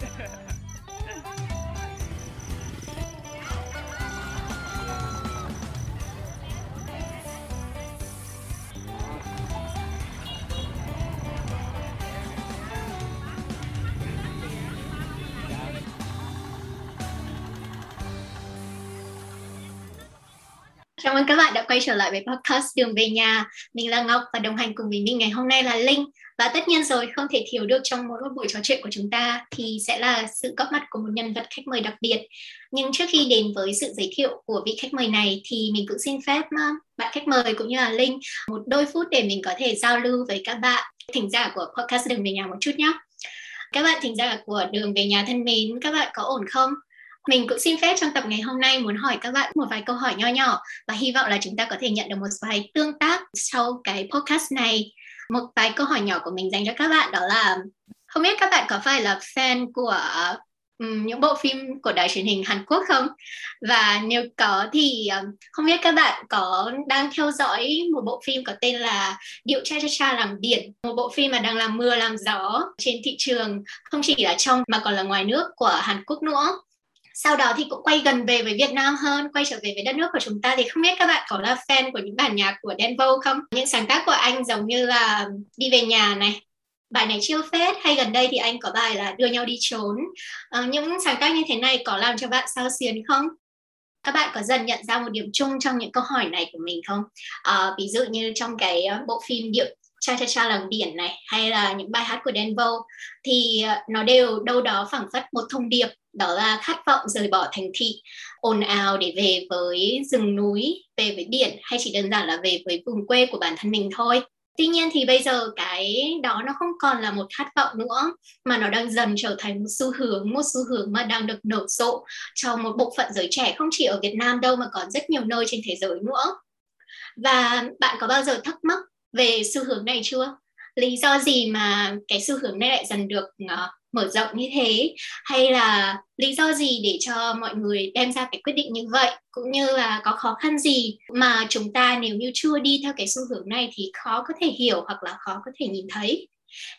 Yeah. Chào mừng các bạn đã quay trở lại với podcast Đường về nhà. Mình là Ngọc và đồng hành cùng với mình ngày hôm nay là Linh. Và tất nhiên rồi không thể thiếu được trong mỗi buổi trò chuyện của chúng ta thì sẽ là sự góp mặt của một nhân vật khách mời đặc biệt. Nhưng trước khi đến với sự giới thiệu của vị khách mời này thì mình cũng xin phép ờ, bạn khách mời cũng như là Linh một đôi phút để mình có thể giao lưu với các bạn thính giả của podcast Đường về nhà một chút nhé. Các bạn thính giả của Đường về nhà thân mến, các bạn có ổn không? Mình cũng xin phép trong tập ngày hôm nay muốn hỏi các bạn một vài câu hỏi nho nhỏ và hy vọng là chúng ta có thể nhận được một vài tương tác sau cái podcast này. Một vài câu hỏi nhỏ của mình dành cho các bạn đó là không biết các bạn có phải là fan của um, những bộ phim của đài truyền hình Hàn Quốc không? Và nếu có thì um, không biết các bạn có đang theo dõi một bộ phim có tên là Điệu cha cha cha làm biển, một bộ phim mà đang làm mưa làm gió trên thị trường không chỉ là trong mà còn là ngoài nước của Hàn Quốc nữa sau đó thì cũng quay gần về với Việt Nam hơn quay trở về với đất nước của chúng ta. Thì không biết các bạn có là fan của những bản nhạc của Dan Vâu không? Những sáng tác của anh giống như là đi về nhà này bài này chiêu phết. Hay gần đây thì anh có bài là đưa nhau đi trốn. À, những sáng tác như thế này có làm cho bạn sao xuyến không? Các bạn có dần nhận ra một điểm chung trong những câu hỏi này của mình không? À, ví dụ như trong cái ờ, bộ phim điệu cha cha cha làng biển này, hay là những bài hát của Denver, thì ờ, nó đều đâu đó phảng phất một thông điệp, đó là khát vọng rời bỏ thành thị, ồn ào để về với rừng núi, về với biển, hay chỉ đơn giản là về với vùng quê của bản thân mình thôi. Tuy nhiên thì bây giờ cái đó nó không còn là một khát vọng nữa, mà nó đang dần trở thành một xu hướng, một xu hướng mà đang được nở rộ trong một bộ phận giới trẻ, không chỉ ở Việt Nam đâu mà còn rất nhiều nơi trên thế giới nữa. Và bạn có bao giờ thắc mắc về xu hướng này chưa? Lý do gì mà cái xu hướng này lại dần được uh, mở rộng như thế? Hay là lý do gì để cho mọi người đem ra cái quyết định như vậy? Cũng như là có khó khăn gì mà chúng ta nếu như chưa đi theo cái xu hướng này thì khó có thể hiểu hoặc là khó có thể nhìn thấy?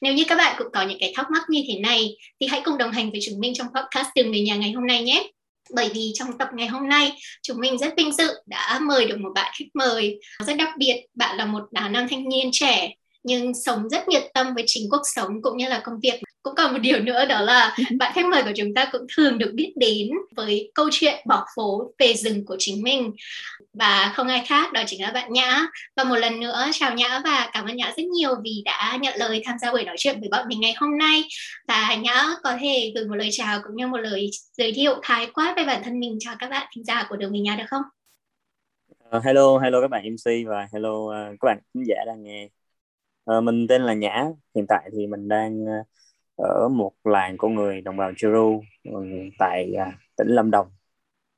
Nếu như các bạn cũng có những cái thắc mắc như thế này thì hãy cùng đồng hành với chúng mình trong podcast Đường về nhà ngày hôm nay nhé. Bởi vì trong tập ngày hôm nay chúng mình rất vinh dự đã mời được một bạn khách mời rất đặc biệt. Bạn là một nam thanh niên trẻ nhưng sống rất nhiệt tâm với chính cuộc sống cũng như là công việc cũng còn một điều nữa đó là bạn khách mời của chúng ta cũng thường được biết đến với câu chuyện bỏ phố về rừng của chính mình và không ai khác đó chính là bạn Nhã và một lần nữa chào Nhã và cảm ơn Nhã rất nhiều vì đã nhận lời tham gia buổi nói chuyện với bọn mình ngày hôm nay và Nhã có thể gửi một lời chào cũng như một lời giới thiệu khái quát về bản thân mình cho các bạn thính giả của đường mình nhà được không? Uh, hello, hello các bạn MC và hello uh, các bạn khán giả đang nghe Uh, mình tên là Nhã, hiện tại thì mình đang uh, ở một làng của người đồng bào Churu tại uh, tỉnh Lâm Đồng.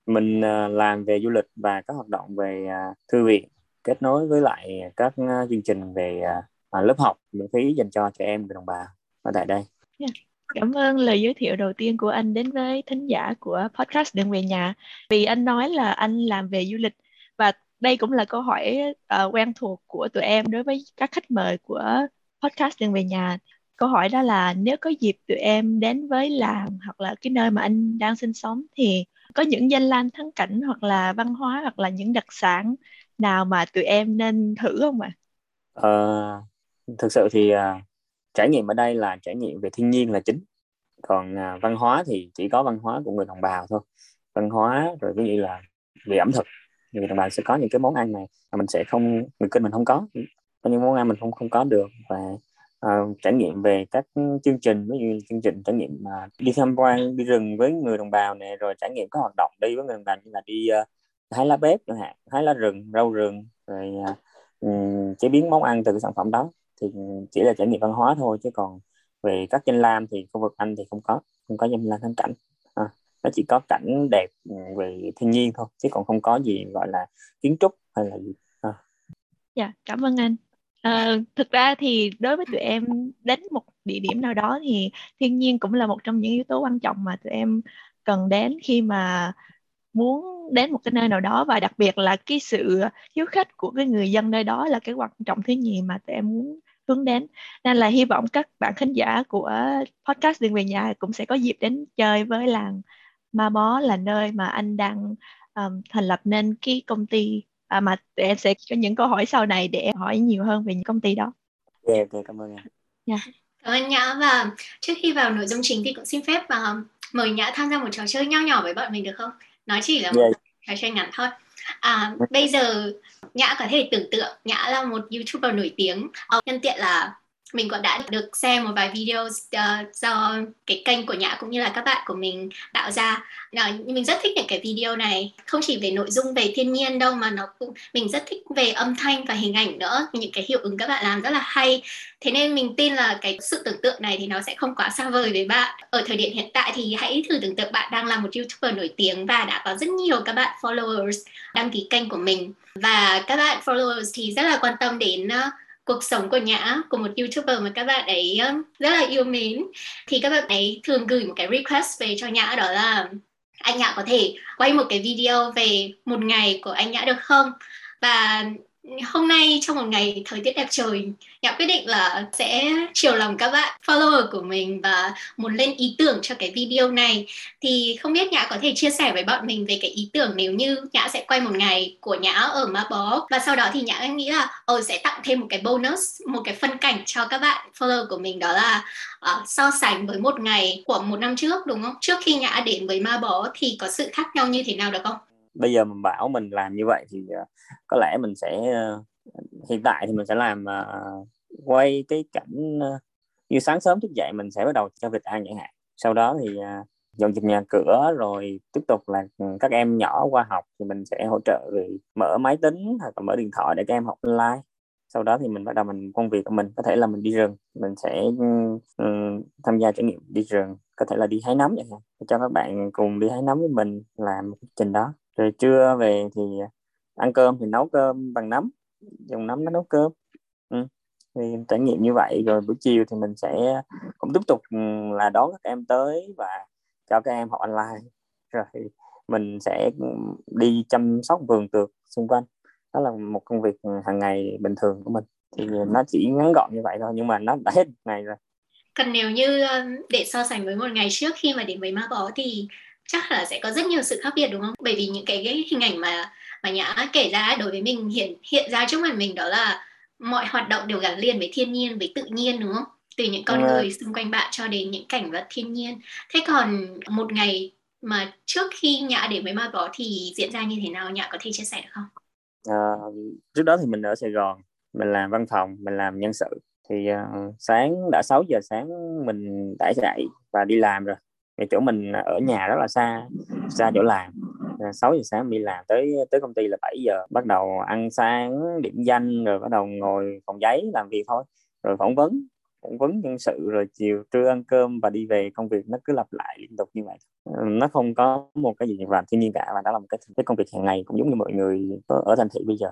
Mình à, làm về du lịch và các hoạt động về à, thư viện, kết nối với lại các à, chương trình về lớp học miễn phí dành cho trẻ em người đồng bào ở tại đây. Yeah. Cảm ơn lời giới thiệu đầu tiên của anh đến với thính giả của podcast Đừng về nhà. Vì anh nói là anh làm về du lịch và đây cũng là câu hỏi uh, quen thuộc của tụi em đối với các khách mời của podcast đừng về nhà câu hỏi đó là nếu có dịp tụi em đến với làng hoặc là cái nơi mà anh đang sinh sống thì có những danh lam thắng cảnh hoặc là văn hóa hoặc là những đặc sản nào mà tụi em nên thử không ạ? À? Thực sự thì uh, trải nghiệm ở đây là trải nghiệm về thiên nhiên là chính còn uh, văn hóa thì chỉ có văn hóa của người đồng bào thôi văn hóa rồi ví dụ là về ẩm thực người đồng bào sẽ có những cái món ăn này mà mình sẽ không người kinh mình không có có những món ăn mình không không có được và uh, trải nghiệm về các chương trình ví dụ chương trình trải nghiệm uh, đi tham quan đi rừng với người đồng bào này rồi trải nghiệm các hoạt động đi với người đồng bào như là đi uh, hái lá bếp chẳng hạn hái lá rừng rau rừng rồi uh, um, chế biến món ăn từ cái sản phẩm đó. Thì chỉ là trải nghiệm văn hóa thôi chứ còn về các danh lam thì khu vực anh thì không có không có danh lam thắng cảnh. Ờ, nó chỉ có cảnh đẹp ừ, về thiên nhiên thôi chứ còn không có gì gọi là kiến trúc hay là gì. À. dạ cảm ơn anh à, thực ra thì đối với tụi em đến một địa điểm nào đó thì thiên nhiên cũng là một trong những yếu tố quan trọng mà tụi em cần đến khi mà muốn đến một cái nơi nào đó. Và đặc biệt là cái sự hiếu khách của cái người dân nơi đó là cái quan trọng thứ nhì mà tụi em muốn hướng đến. Nên là hy vọng các bạn khán giả của podcast đường về nhà cũng sẽ có dịp đến chơi với làng Ma Bó là nơi mà anh đang um, thành lập nên cái công ty à, mà em sẽ có những câu hỏi sau này để hỏi nhiều hơn về những công ty đó. Ok, ok, cảm ơn em. Yeah. Cảm ơn Nhã và trước khi vào nội dung chính thì cũng xin phép và mời Nhã tham gia một trò chơi nho nhỏ với bọn mình được không? Nó chỉ là một yeah. trò chơi ngắn thôi. À, bây giờ Nhã có thể tưởng tượng Nhã là một YouTuber nổi tiếng. Nhân tiện là mình cũng đã được xem một vài video uh, do cái kênh của nhã cũng như là các bạn của mình tạo ra. Ờ, nhưng mình rất thích những cái video này. Không chỉ về nội dung về thiên nhiên đâu mà nó cũng mình rất thích về âm thanh và hình ảnh nữa. Những cái hiệu ứng các bạn làm rất là hay. Thế nên mình tin là cái sự tưởng tượng này thì nó sẽ không quá xa vời với bạn. Ở thời điểm hiện tại thì hãy thử tưởng tượng bạn đang là một youtuber nổi tiếng và đã có rất nhiều các bạn followers đăng ký kênh của mình. Và các bạn followers thì rất là quan tâm đến uh, cuộc sống của Nhã, của một youtuber mà các bạn ấy um, rất là yêu mến. Thì các bạn ấy thường gửi một cái request về cho Nhã, đó là anh Nhã có thể quay một cái video về một ngày của anh Nhã được không? Và hôm nay trong một ngày thời tiết đẹp trời nhã quyết định là sẽ chiều lòng các bạn follower của mình và muốn lên ý tưởng cho cái video này. Thì không biết nhã có thể chia sẻ với bọn mình về cái ý tưởng nếu như nhã sẽ quay một ngày của nhã ở ma bó. Và sau đó thì nhã nghĩ là ồ sẽ tặng thêm một cái bonus một cái phân cảnh cho các bạn follower của mình đó là uh, so sánh với một ngày của một năm trước đúng không? Trước khi nhã đến với ma bó thì có sự khác nhau như thế nào được không? Bây giờ mình bảo mình làm như vậy thì ờ, có lẽ mình sẽ ờ, hiện tại thì mình sẽ làm ờ, quay cái cảnh như sáng sớm thức dậy mình sẽ bắt đầu cho vịt ăn chẳng hạn. Sau đó thì dọn dẹp nhà cửa rồi tiếp tục là ừ, các em nhỏ qua học thì mình sẽ hỗ trợ rồi mở máy tính hoặc là mở điện thoại để các em học online. Sau đó thì mình bắt đầu mình công việc của mình có thể là mình đi rừng mình sẽ um, tham gia trải nghiệm đi rừng có thể là đi hái nấm chẳng hạn cho các bạn cùng đi hái nấm với mình làm một trình đó rồi trưa về thì ăn cơm thì nấu cơm bằng nấm, dùng nấm nó nấu cơm. Ừ. thì trải nghiệm như vậy rồi buổi chiều thì mình sẽ cũng tiếp tục ừ, là đón các em tới và cho các em học online. Rồi mình sẽ đi chăm sóc vườn tược xung quanh. Đó là một công việc hàng ngày bình thường của mình. Thì nó chỉ ngắn gọn như vậy thôi, nhưng mà nó đã hết ngày rồi. Còn nếu như ờ, để so sánh với một ngày trước khi mà đến với ma bó thì chắc là sẽ có rất nhiều sự khác biệt đúng không? Bởi vì những cái, cái hình ảnh mà mà nhã kể ra đối với mình hiện hiện ra trước mặt mình đó là mọi hoạt động đều gắn liền với thiên nhiên với tự nhiên đúng không? Từ những con người xung quanh bạn cho đến những cảnh vật thiên nhiên. Thế còn một ngày mà trước khi nhã đến với ma bó thì diễn ra như thế nào? Nhã có thể chia sẻ được không? À, trước đó thì mình ở Sài Gòn mình làm văn phòng mình làm nhân sự. Thì uh, sáng đã 6 giờ sáng mình đã dậy và đi làm rồi cái chỗ mình ở nhà rất là xa xa chỗ làm. À, 6 giờ sáng đi làm tới tới công ty là 7 giờ. Bắt đầu ăn sáng điểm danh rồi bắt đầu ngồi phòng giấy làm việc thôi. Rồi phỏng vấn phỏng vấn nhân sự rồi chiều trưa ăn cơm và đi về công việc nó cứ lặp lại liên tục như vậy. À, nó không có một cái gì làm thiên nhiên cả và đó là một cái, cái công việc hàng ngày cũng giống như mọi người ở thành thị bây giờ.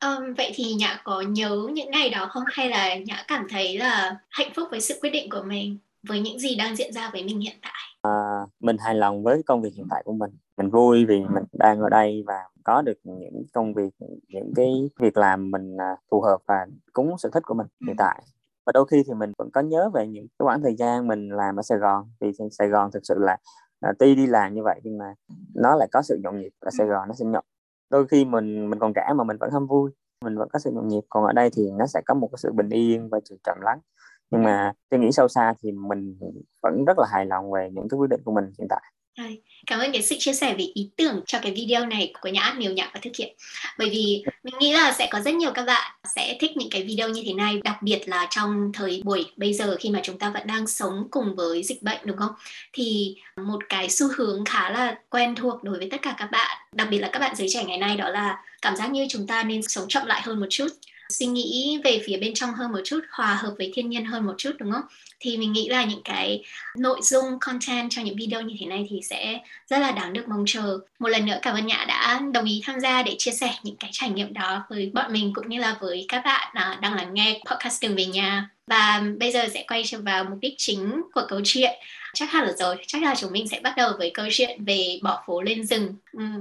Um, vậy thì nhã có nhớ những ngày đó không? Hay là nhã cảm thấy là hạnh phúc với sự quyết định của mình? Với những gì đang diễn ra với mình hiện tại? À, mình hài lòng với công việc hiện tại của mình. Mình vui vì mình đang ở đây và có được những công việc những cái việc làm mình à, phù hợp và cúng sở thích của mình hiện tại. Và đôi khi thì mình vẫn có nhớ về những cái khoảng thời gian mình làm ở Sài Gòn. Vì Sài Gòn thực sự là à, tuy đi làm như vậy nhưng mà nó lại có sự nhộn nhịp ở Sài Gòn nó sẽ nhộn. Đôi khi mình mình còn trẻ mà mình vẫn không vui mình vẫn có sự nhộn nhịp. Còn ở đây thì nó sẽ có một cái sự bình yên và sự trầm lắng nhưng mà tôi nghĩ sâu xa thì mình vẫn rất là hài lòng về những cái quyết định của mình hiện tại Cảm ơn cái sự chia sẻ về ý tưởng cho cái video này của nhà hát miều nhạc và thực hiện. Bởi vì mình nghĩ là sẽ có rất nhiều các bạn sẽ thích những cái video như thế này, đặc biệt là trong thời buổi bây giờ khi mà chúng ta vẫn đang sống cùng với dịch bệnh đúng không? Thì một cái xu hướng khá là quen thuộc đối với tất cả các bạn, đặc biệt là các bạn giới trẻ ngày nay đó là cảm giác như chúng ta nên sống chậm lại hơn một chút suy nghĩ về phía bên trong hơn một chút, hòa hợp với thiên nhiên hơn một chút, đúng không? Thì mình nghĩ là những cái nội dung content cho những video như thế này thì sẽ rất là đáng được mong chờ. Một lần nữa, cảm ơn nhã đã đồng ý tham gia để chia sẻ những cái trải nghiệm đó với bọn mình cũng như là với các bạn à, đang lắng nghe podcast đường về nhà. Và bây giờ sẽ quay trở vào mục đích chính của câu chuyện chắc hẳn rồi. Chắc là chúng mình sẽ bắt đầu với câu chuyện về bỏ phố lên rừng.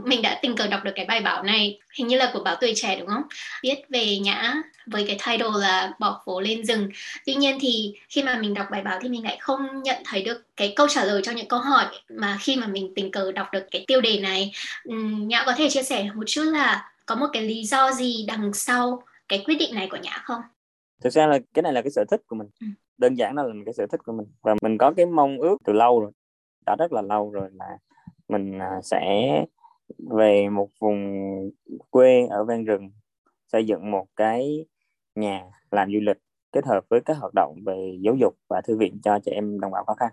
Mình đã tình cờ đọc được cái bài báo này hình như là của báo tuổi trẻ đúng không? Viết về nhã với cái title là bỏ phố lên rừng. Tuy nhiên thì khi mà mình đọc bài báo thì mình lại không nhận thấy được cái câu trả lời cho những câu hỏi mà khi mà mình tình cờ đọc được cái tiêu đề này. Nhã có thể chia sẻ một chút là có một cái lý do gì đằng sau cái quyết định này của nhã không? Thực ra là cái này là cái sở thích của mình. Ừ đơn giản đó là cái sở thích của mình. Và mình có cái mong ước từ lâu rồi, đã rất là lâu rồi là mình à, sẽ về một vùng quê ở ven rừng, xây dựng một cái nhà làm du lịch kết hợp với các hoạt động về giáo dục và thư viện cho trẻ em đồng bào khó khăn.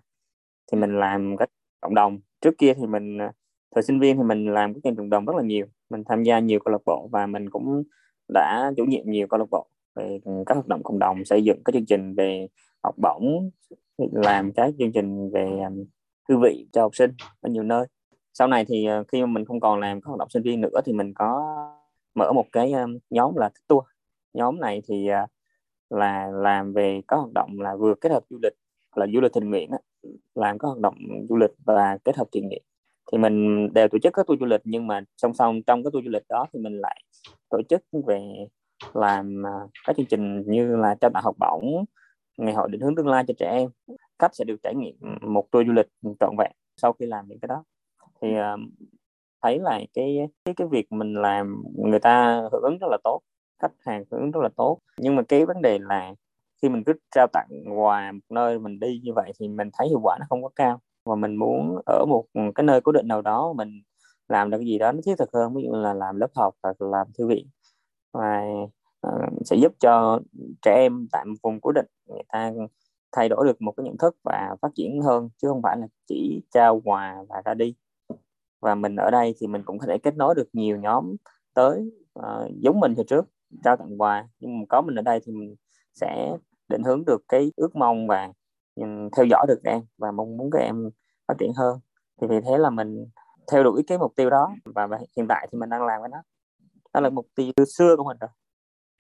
Thì mình làm các cộng đồng. Trước kia thì mình à, thời sinh viên thì mình làm các chương cộng đồng rất là nhiều. Mình tham gia nhiều câu lạc bộ và mình cũng đã chủ nhiệm nhiều câu lạc bộ về các hoạt động cộng đồng, xây dựng các chương trình về học bổng, làm các chương trình về um, thư vị cho học sinh ở nhiều nơi. Sau này thì ờ, khi mà mình không còn làm các hoạt động sinh viên nữa thì mình có mở một cái um, nhóm là tour. Nhóm này thì ờ, là làm về các hoạt động là vừa kết hợp du lịch, là du lịch tình nguyện làm các hoạt động du lịch và kết hợp thiện nguyện thì mình đều tổ chức các tour du lịch nhưng mà song song trong các tour du lịch đó thì mình lại tổ chức về làm à, các chương trình như là trao tặng học bổng, ngày hội định hướng tương lai cho trẻ em. Khách sẽ được trải nghiệm một tour du lịch trọn vẹn sau khi làm những cái đó. Thì à, thấy là cái cái cái việc mình làm, người ta hưởng ứng rất là tốt, khách hàng hưởng ứng rất là tốt. Nhưng mà cái vấn đề là khi mình cứ trao tặng quà một nơi mình đi như vậy thì mình thấy hiệu quả nó không có cao. Và mình muốn ở một cái nơi cố định nào đó mình làm được cái gì đó nó thiết thực hơn, ví dụ là làm lớp học hoặc là làm thư viện và uh, sẽ giúp cho trẻ em tại một vùng cố định người ta thay đổi được một cái nhận thức và phát triển hơn chứ không phải là chỉ trao quà và ra đi. Và mình ở đây thì mình cũng có thể kết nối được nhiều nhóm tới uh, giống mình hồi trước trao tặng quà. Nhưng mà có mình ở đây thì mình sẽ định hướng được cái ước mong và ừ, theo dõi được các em và mong muốn các em phát triển hơn. Thì vì thế là mình theo đuổi cái mục tiêu đó và, và hiện tại thì mình đang làm cái đó đó là mục tiêu từ xưa của mình rồi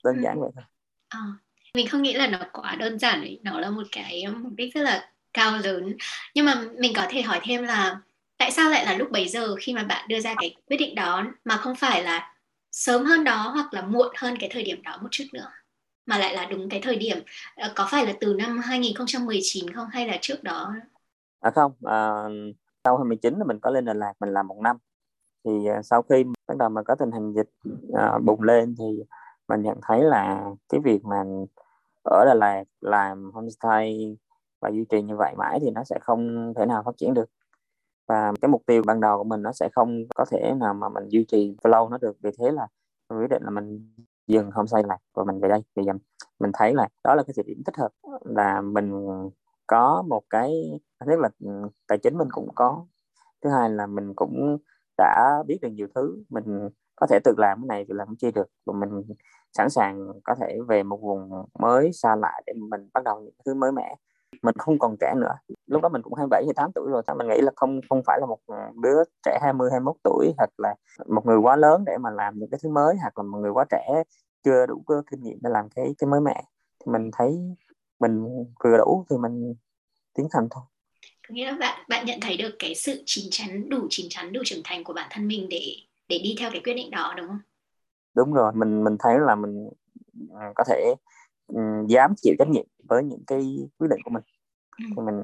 đơn giản vậy thôi. À, mình không nghĩ là nó quá đơn giản đấy nó là một cái mục đích rất là cao lớn. Nhưng mà mình có thể hỏi thêm là tại sao lại là lúc bấy giờ khi mà bạn đưa ra cái quyết định đó mà không phải là sớm hơn đó hoặc là muộn hơn cái thời điểm đó một chút nữa? Mà lại là đúng cái thời điểm ờ, có phải là từ năm 2019 không hay là trước đó? À không à, sau 2019 là mình có lên Đà Lạt mình làm một năm thì à, sau khi bắt đầu mà có tình hình dịch uh, bùng lên thì mình nhận thấy là cái việc mà ở Đà Lạt làm homestay và duy trì như vậy mãi thì nó sẽ không thể nào phát triển được. Và cái mục tiêu ban đầu của mình nó sẽ không có thể nào mà mình duy trì lâu nó được. Vì thế là mình quyết định là mình dừng homestay lại và mình về đây. Thì mình thấy là đó là cái thời điểm thích hợp là mình có một cái thứ là ừ, tài chính mình cũng có. Thứ hai là mình cũng đã biết được nhiều thứ, mình có thể tự làm cái này, tự làm cái kia được. Và mình sẵn sàng có thể về một vùng mới, xa lạ để mình bắt đầu những thứ mới mẻ. Mình không còn trẻ nữa. Lúc đó mình cũng 27 28 tuổi rồi mình nghĩ là không không phải là một đứa trẻ 20 21 tuổi hoặc là một người quá lớn để mà làm những cái thứ mới, hoặc là một người quá trẻ chưa đủ kinh nghiệm để làm cái cái mới mẻ. Thì mình thấy mình vừa đủ thì mình tiến hành thôi nghĩa là bạn bạn nhận thấy được cái sự chín chắn đủ chín chắn đủ trưởng thành của bản thân mình để để đi theo cái quyết định đó đúng không? Đúng rồi mình mình thấy là mình à, có thể um, dám chịu trách nhiệm với những cái quyết định của mình. Ừ. thì mình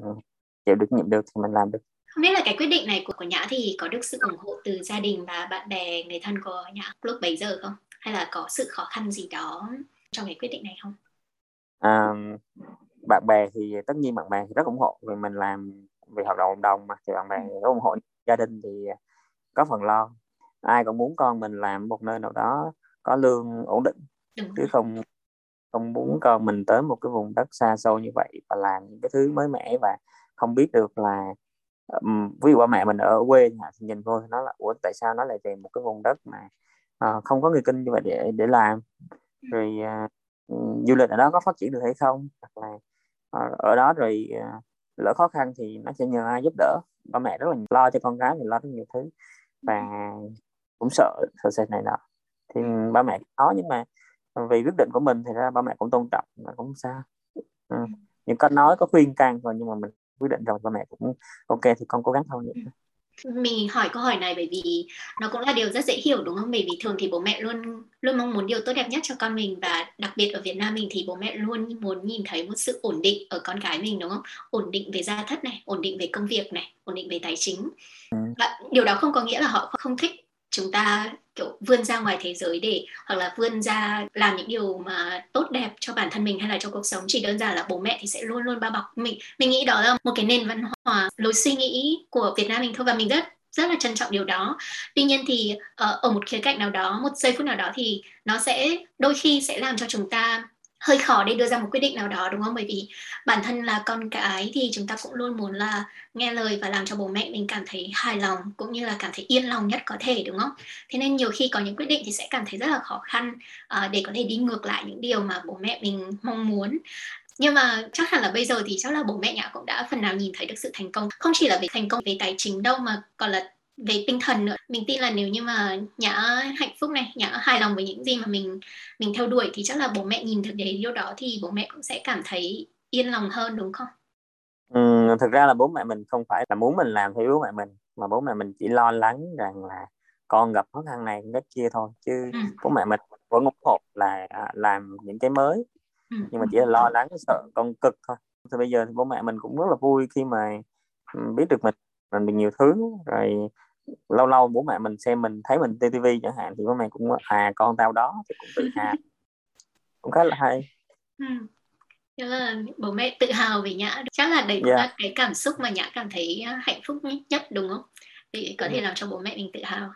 chịu được nhiệm được thì mình làm được. Không biết là cái quyết định này của của nhã thì có được sự ủng hộ từ gia đình và bạn bè người thân của nhã lúc bấy giờ không? Hay là có sự khó khăn gì đó trong cái quyết định này không? À, bạn bè thì tất nhiên bạn bè thì rất ủng hộ vì mình làm vì hoạt động cộng đồng mà. Thì bạn bè ừ. rất ủng hộ gia đình thì có phần lo. Ai cũng muốn con mình làm một nơi nào đó có lương ổn định chứ không không muốn con mình tới một cái vùng đất xa xôi như vậy và làm những cái thứ mới mẻ và không biết được là um, ví dụ ba mẹ mình ở quê thì nhìn vô nó là ủa tại sao nó lại về một cái vùng đất mà uh, không có người kinh như vậy để để làm? Ừ. rồi uh, du lịch ở đó có phát triển được hay không? Hoặc là uh, ở đó rồi uh, lỡ khó khăn thì nó sẽ nhờ ai giúp đỡ. Ba mẹ rất là lo cho con gái thì lo rất nhiều thứ. Và cũng sợ sợ sệt này nọ. Thì ba mẹ có nhưng mà vì quyết định của mình thì ra ba mẹ cũng tôn trọng mà cũng sao. Ừ. những có nói có khuyên can thôi nhưng mà mình quyết định rồi ba mẹ cũng ok thì con cố gắng thôi. vậy mình hỏi câu hỏi này bởi vì nó cũng là điều rất dễ hiểu đúng không? Bởi vì thường thì bố mẹ luôn luôn mong muốn điều tốt đẹp nhất cho con mình và đặc biệt ở Việt Nam mình thì bố mẹ luôn muốn nhìn thấy một sự ổn định ở con cái mình đúng không? Ổn định về gia thất này, ổn định về công việc này, ổn định về tài chính. Ừ. Và điều đó không có nghĩa là họ không thích chúng ta kiểu, vươn ra ngoài thế giới để, hoặc là vươn ra làm những điều mà tốt đẹp cho bản thân mình hay là cho cuộc sống. Chỉ đơn giản là bố mẹ thì sẽ luôn luôn bao bọc mình. Mình nghĩ đó là một cái nền văn hóa lối suy nghĩ của Việt Nam mình thôi và mình rất rất là trân trọng điều đó. Tuy nhiên thì ờ, ở một khía cạnh nào đó, một giây phút nào đó thì nó sẽ đôi khi sẽ làm cho chúng ta hơi khó để đưa ra một quyết định nào đó đúng không? Bởi vì bản thân là con cái thì chúng ta cũng luôn muốn là nghe lời và làm cho bố mẹ mình cảm thấy hài lòng cũng như là cảm thấy yên lòng nhất có thể đúng không? Thế nên nhiều khi có những quyết định thì sẽ cảm thấy rất là khó khăn uh, để có thể đi ngược lại những điều mà bố mẹ mình mong muốn. Nhưng mà chắc hẳn là bây giờ thì chắc là bố mẹ nhã cũng đã phần nào nhìn thấy được sự thành công. Không chỉ là về thành công về tài chính đâu mà còn là về tinh thần nữa. Mình tin là nếu như mà nhã hạnh phúc này nhã hài lòng với những gì mà mình mình theo đuổi thì chắc là bố mẹ nhìn thực đến điều đó thì bố mẹ cũng sẽ cảm thấy yên lòng hơn đúng không? Ừ, thực ra là bố mẹ mình không phải là muốn mình làm theo bố mẹ mình mà bố mẹ mình chỉ lo lắng rằng là con gặp khó khăn này cái kia thôi chứ ừ. bố mẹ mình vẫn ủng hộ là à, làm những cái mới. Ừ. nhưng mà chỉ là lo lắng sợ con cực thôi. Thì bây giờ thì bố mẹ mình cũng rất là vui khi mà ừ, biết được mình mình được nhiều thứ rồi lâu lâu bố mẹ mình xem mình thấy mình trên tivi chẳng hạn thì bố mẹ cũng à con tao đó thì cũng tự hào. Cũng khá là hay. Ừ. là bố mẹ tự hào về nhã chắc là đấy cũng yeah. là cái cảm xúc mà nhã cảm thấy à, hạnh phúc nhất đúng không? Để có thể làm cho bố mẹ mình tự hào.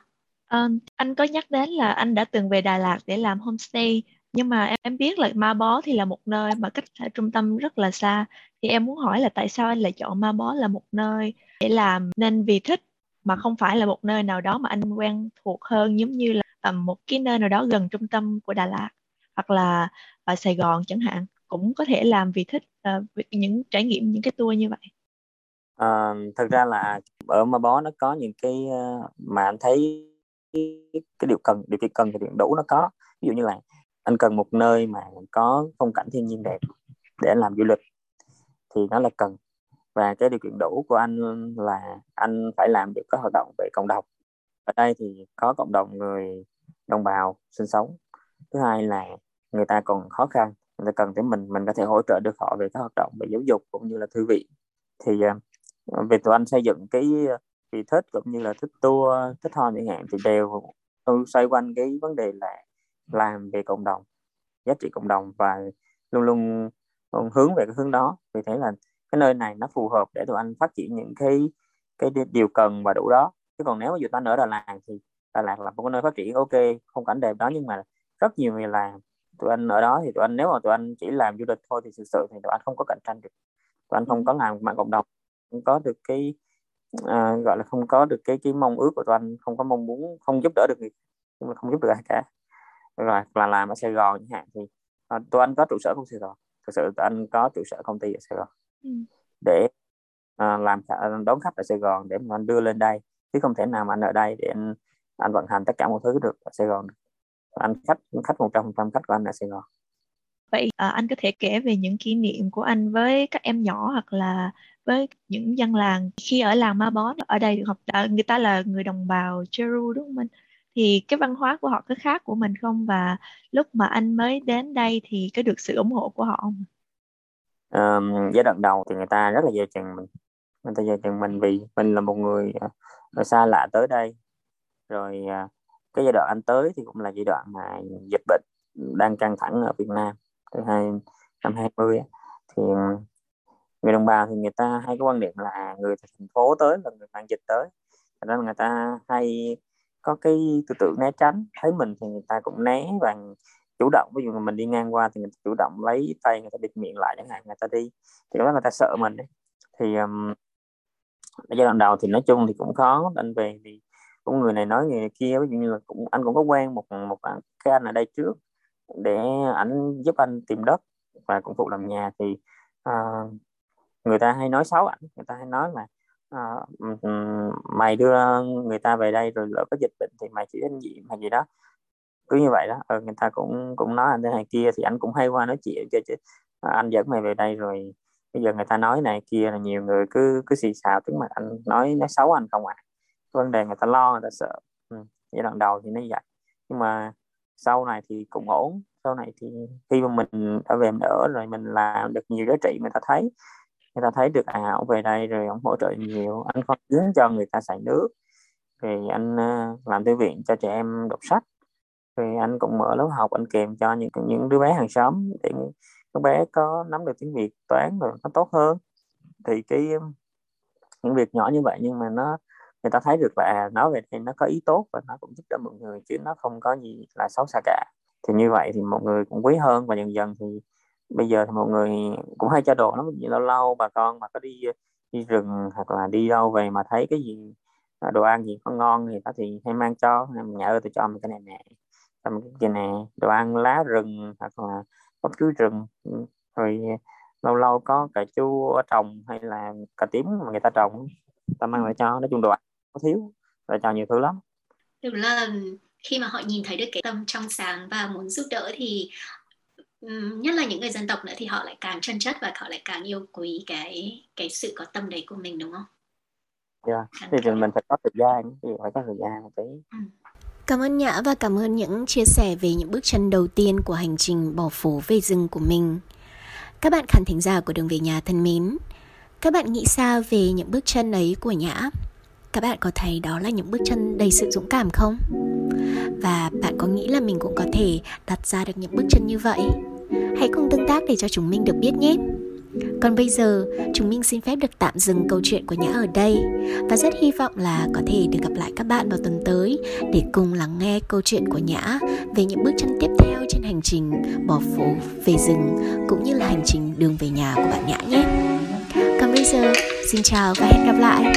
À, anh có nhắc đến là anh đã từng về Đà Lạt để làm homestay nhưng mà em, em biết là Ma Bó thì là một nơi mà cách trung tâm rất là xa thì em muốn hỏi là tại sao anh lại chọn Ma Bó là một nơi để làm nên vì thích mà không phải là một nơi nào đó mà anh quen thuộc hơn giống như là à, một cái nơi nào đó gần trung tâm của Đà Lạt hoặc là ở Sài Gòn chẳng hạn cũng có thể làm vì thích uh, những trải nghiệm những cái tour như vậy? À, thực ra là ở Ma Bó nó có những cái uh, mà anh thấy cái, cái điều cần điều kiện cần thì điện đủ nó có. Ví dụ như là anh cần một nơi mà có phong cảnh thiên nhiên đẹp để làm du lịch thì nó là cần. Và cái điều kiện đủ của anh là anh phải làm được các hoạt động về cộng đồng. Ở đây thì có cộng đồng người đồng bào sinh sống. Thứ hai là người ta còn khó khăn, người ta cần tới mình mình có thể hỗ trợ được họ về các hoạt động về giáo dục cũng như là thư viện. Thì ờ, việc về tụi anh xây dựng cái ờ, vì thích cũng như là thích tour, thích hòn chẳng hạn thì đều xoay quanh cái vấn đề là làm về cộng đồng, giá trị cộng đồng và luôn luôn hướng về cái hướng đó vì thế là cái nơi này nó phù hợp để tụi anh phát triển những cái cái điều cần và đủ đó. Chứ còn nếu mà tụi anh ở Đà Lạt thì Đà Lạt là một cái nơi phát triển ok không cảnh đẹp đó nhưng mà rất nhiều người làm. Tụi anh ở đó thì tụi anh nếu mà tụi anh chỉ làm du lịch thôi thì thực sự thì tụi anh không có cạnh tranh được. Tụi anh không có làm mạng cộng đồng không có được cái à, gọi là không có được cái cái mong ước của tụi anh không có mong muốn không giúp đỡ được người nhưng mà không giúp được ai cả. Rồi là làm ở Sài Gòn chẳng hạn thì à, tụi anh có trụ sở của Sài Gòn thực sự tụi anh có trụ sở công ty ở Sài Gòn. Ừ. để à, làm đón khách ở Sài Gòn để mà anh đưa lên đây. Chứ không thể nào mà anh ở đây để anh anh vận hành tất cả mọi thứ được ở Sài Gòn. Anh khách khách một trăm trăm khách của anh ở Sài Gòn. Vậy à, anh có thể kể về những kỷ niệm của anh với các em nhỏ hoặc là với những dân làng khi ở làng Ma Bó ở đây được học à, người ta là người đồng bào Cheru đúng không anh thì cái văn hóa của họ có khác của mình không? Và lúc mà anh mới đến đây thì có được sự ủng hộ của họ không? Um, giai đoạn đầu thì người ta rất là dè chừng mình. Người ta dè chừng mình vì mình là một người uh, xa lạ tới đây. Rồi uh, cái giai đoạn anh tới thì cũng là giai đoạn mà dịch bệnh đang căng thẳng ở Việt Nam từ hai năm 20 thì người đồng bào thì người ta hay có quan điểm là người thành phố tới là người mang dịch tới. Nên người ta hay có cái tư tưởng né tránh thấy mình thì người ta cũng né và chủ động. Ví dụ như mình đi ngang qua thì người ta chủ động lấy tay người ta bịt miệng lại chẳng hạn người ta đi thì đó người ta sợ mình đấy thì um, giai đoạn đầu thì nói chung thì cũng khó anh về thì cũng người này nói người này kia ví dụ như là cũng anh cũng có quen một một cái anh ở đây trước để ảnh giúp anh tìm đất và cũng phụ làm nhà thì uh, người ta hay nói xấu ảnh người ta hay nói là à, mày đưa người ta về đây rồi lỡ có dịch bệnh thì mày chịu trách nhiệm hay gì đó. Cứ như vậy đó. Ừ, người ta cũng cũng nói anh thế này kia thì anh cũng hay qua nói chuyện cho chứ. À, anh dẫn mày về đây rồi bây giờ người ta nói này kia là nhiều người cứ cứ xì xào trước mặt anh nói nói xấu anh không à. Vấn đề người ta lo người ta sợ. Ừ. giai đoạn đầu thì nó vậy. Nhưng mà sau này thì cũng ổn. Sau này thì khi mà mình ở về mình ở rồi mình làm được nhiều giá trị người ta thấy người ta thấy được à ông về đây rồi ông hỗ trợ nhiều anh có hướng cho người ta xài nước. Thì anh uh, làm thư viện cho trẻ em đọc sách. Thì anh cũng mở lớp học anh kèm cho những những đứa bé hàng xóm để các bé có nắm được tiếng Việt toán rồi nó tốt hơn. Thì cái những việc nhỏ như vậy nhưng mà nó người ta thấy được là nó nói về thì nó có ý tốt và nó cũng giúp đỡ mọi người chứ nó không có gì là xấu xa cả. Thì như vậy thì mọi người cũng quý hơn và dần dần thì bây giờ thì mọi người cũng hay cho đồ lắm lâu lâu bà con mà có đi đi rừng hoặc là đi đâu về mà thấy cái gì à, đồ ăn gì có ngon thì có thì hay mang cho nhà ơi tôi cho mình cái này nè, cho mình cái này đồ ăn lá rừng hoặc là bắp chuối rừng. Ừ, rồi lâu lâu có cà chua trồng hay là cà tím mà người ta trồng, ta mang lại cho, nói chung đồ ăn có thiếu và cho nhiều thứ lắm. Đúng là khi mà họ nhìn thấy được cái tâm trong sáng và muốn giúp đỡ thì nhất là những người dân tộc nữa thì họ lại càng chân chất và họ lại càng yêu quý cái cái sự có tâm đấy của mình đúng không? Yeah. Dạ, thì, thì mình phải có thời gian, thì phải có thời gian một tí. Ừ. Cảm ơn Nhã và cảm ơn những chia sẻ về những bước chân đầu tiên của hành trình bỏ phố về rừng của mình. Các bạn khán thính giả của Đường Về Nhà thân mến, các bạn nghĩ sao về những bước chân ấy của Nhã? Các bạn có thấy đó là những bước chân đầy sự dũng cảm không? Và bạn có nghĩ là mình cũng có thể đặt ra được những bước chân như vậy? Hãy cùng tương tác để cho chúng mình được biết nhé! Còn bây giờ, chúng mình xin phép được tạm dừng câu chuyện của Nhã ở đây và rất hy vọng là có thể được gặp lại các bạn vào tuần tới để cùng lắng nghe câu chuyện của Nhã về những bước chân tiếp theo trên hành trình bỏ phố về rừng cũng như là hành trình đường về nhà của bạn Nhã nhé. Còn bây giờ, xin chào và hẹn gặp lại.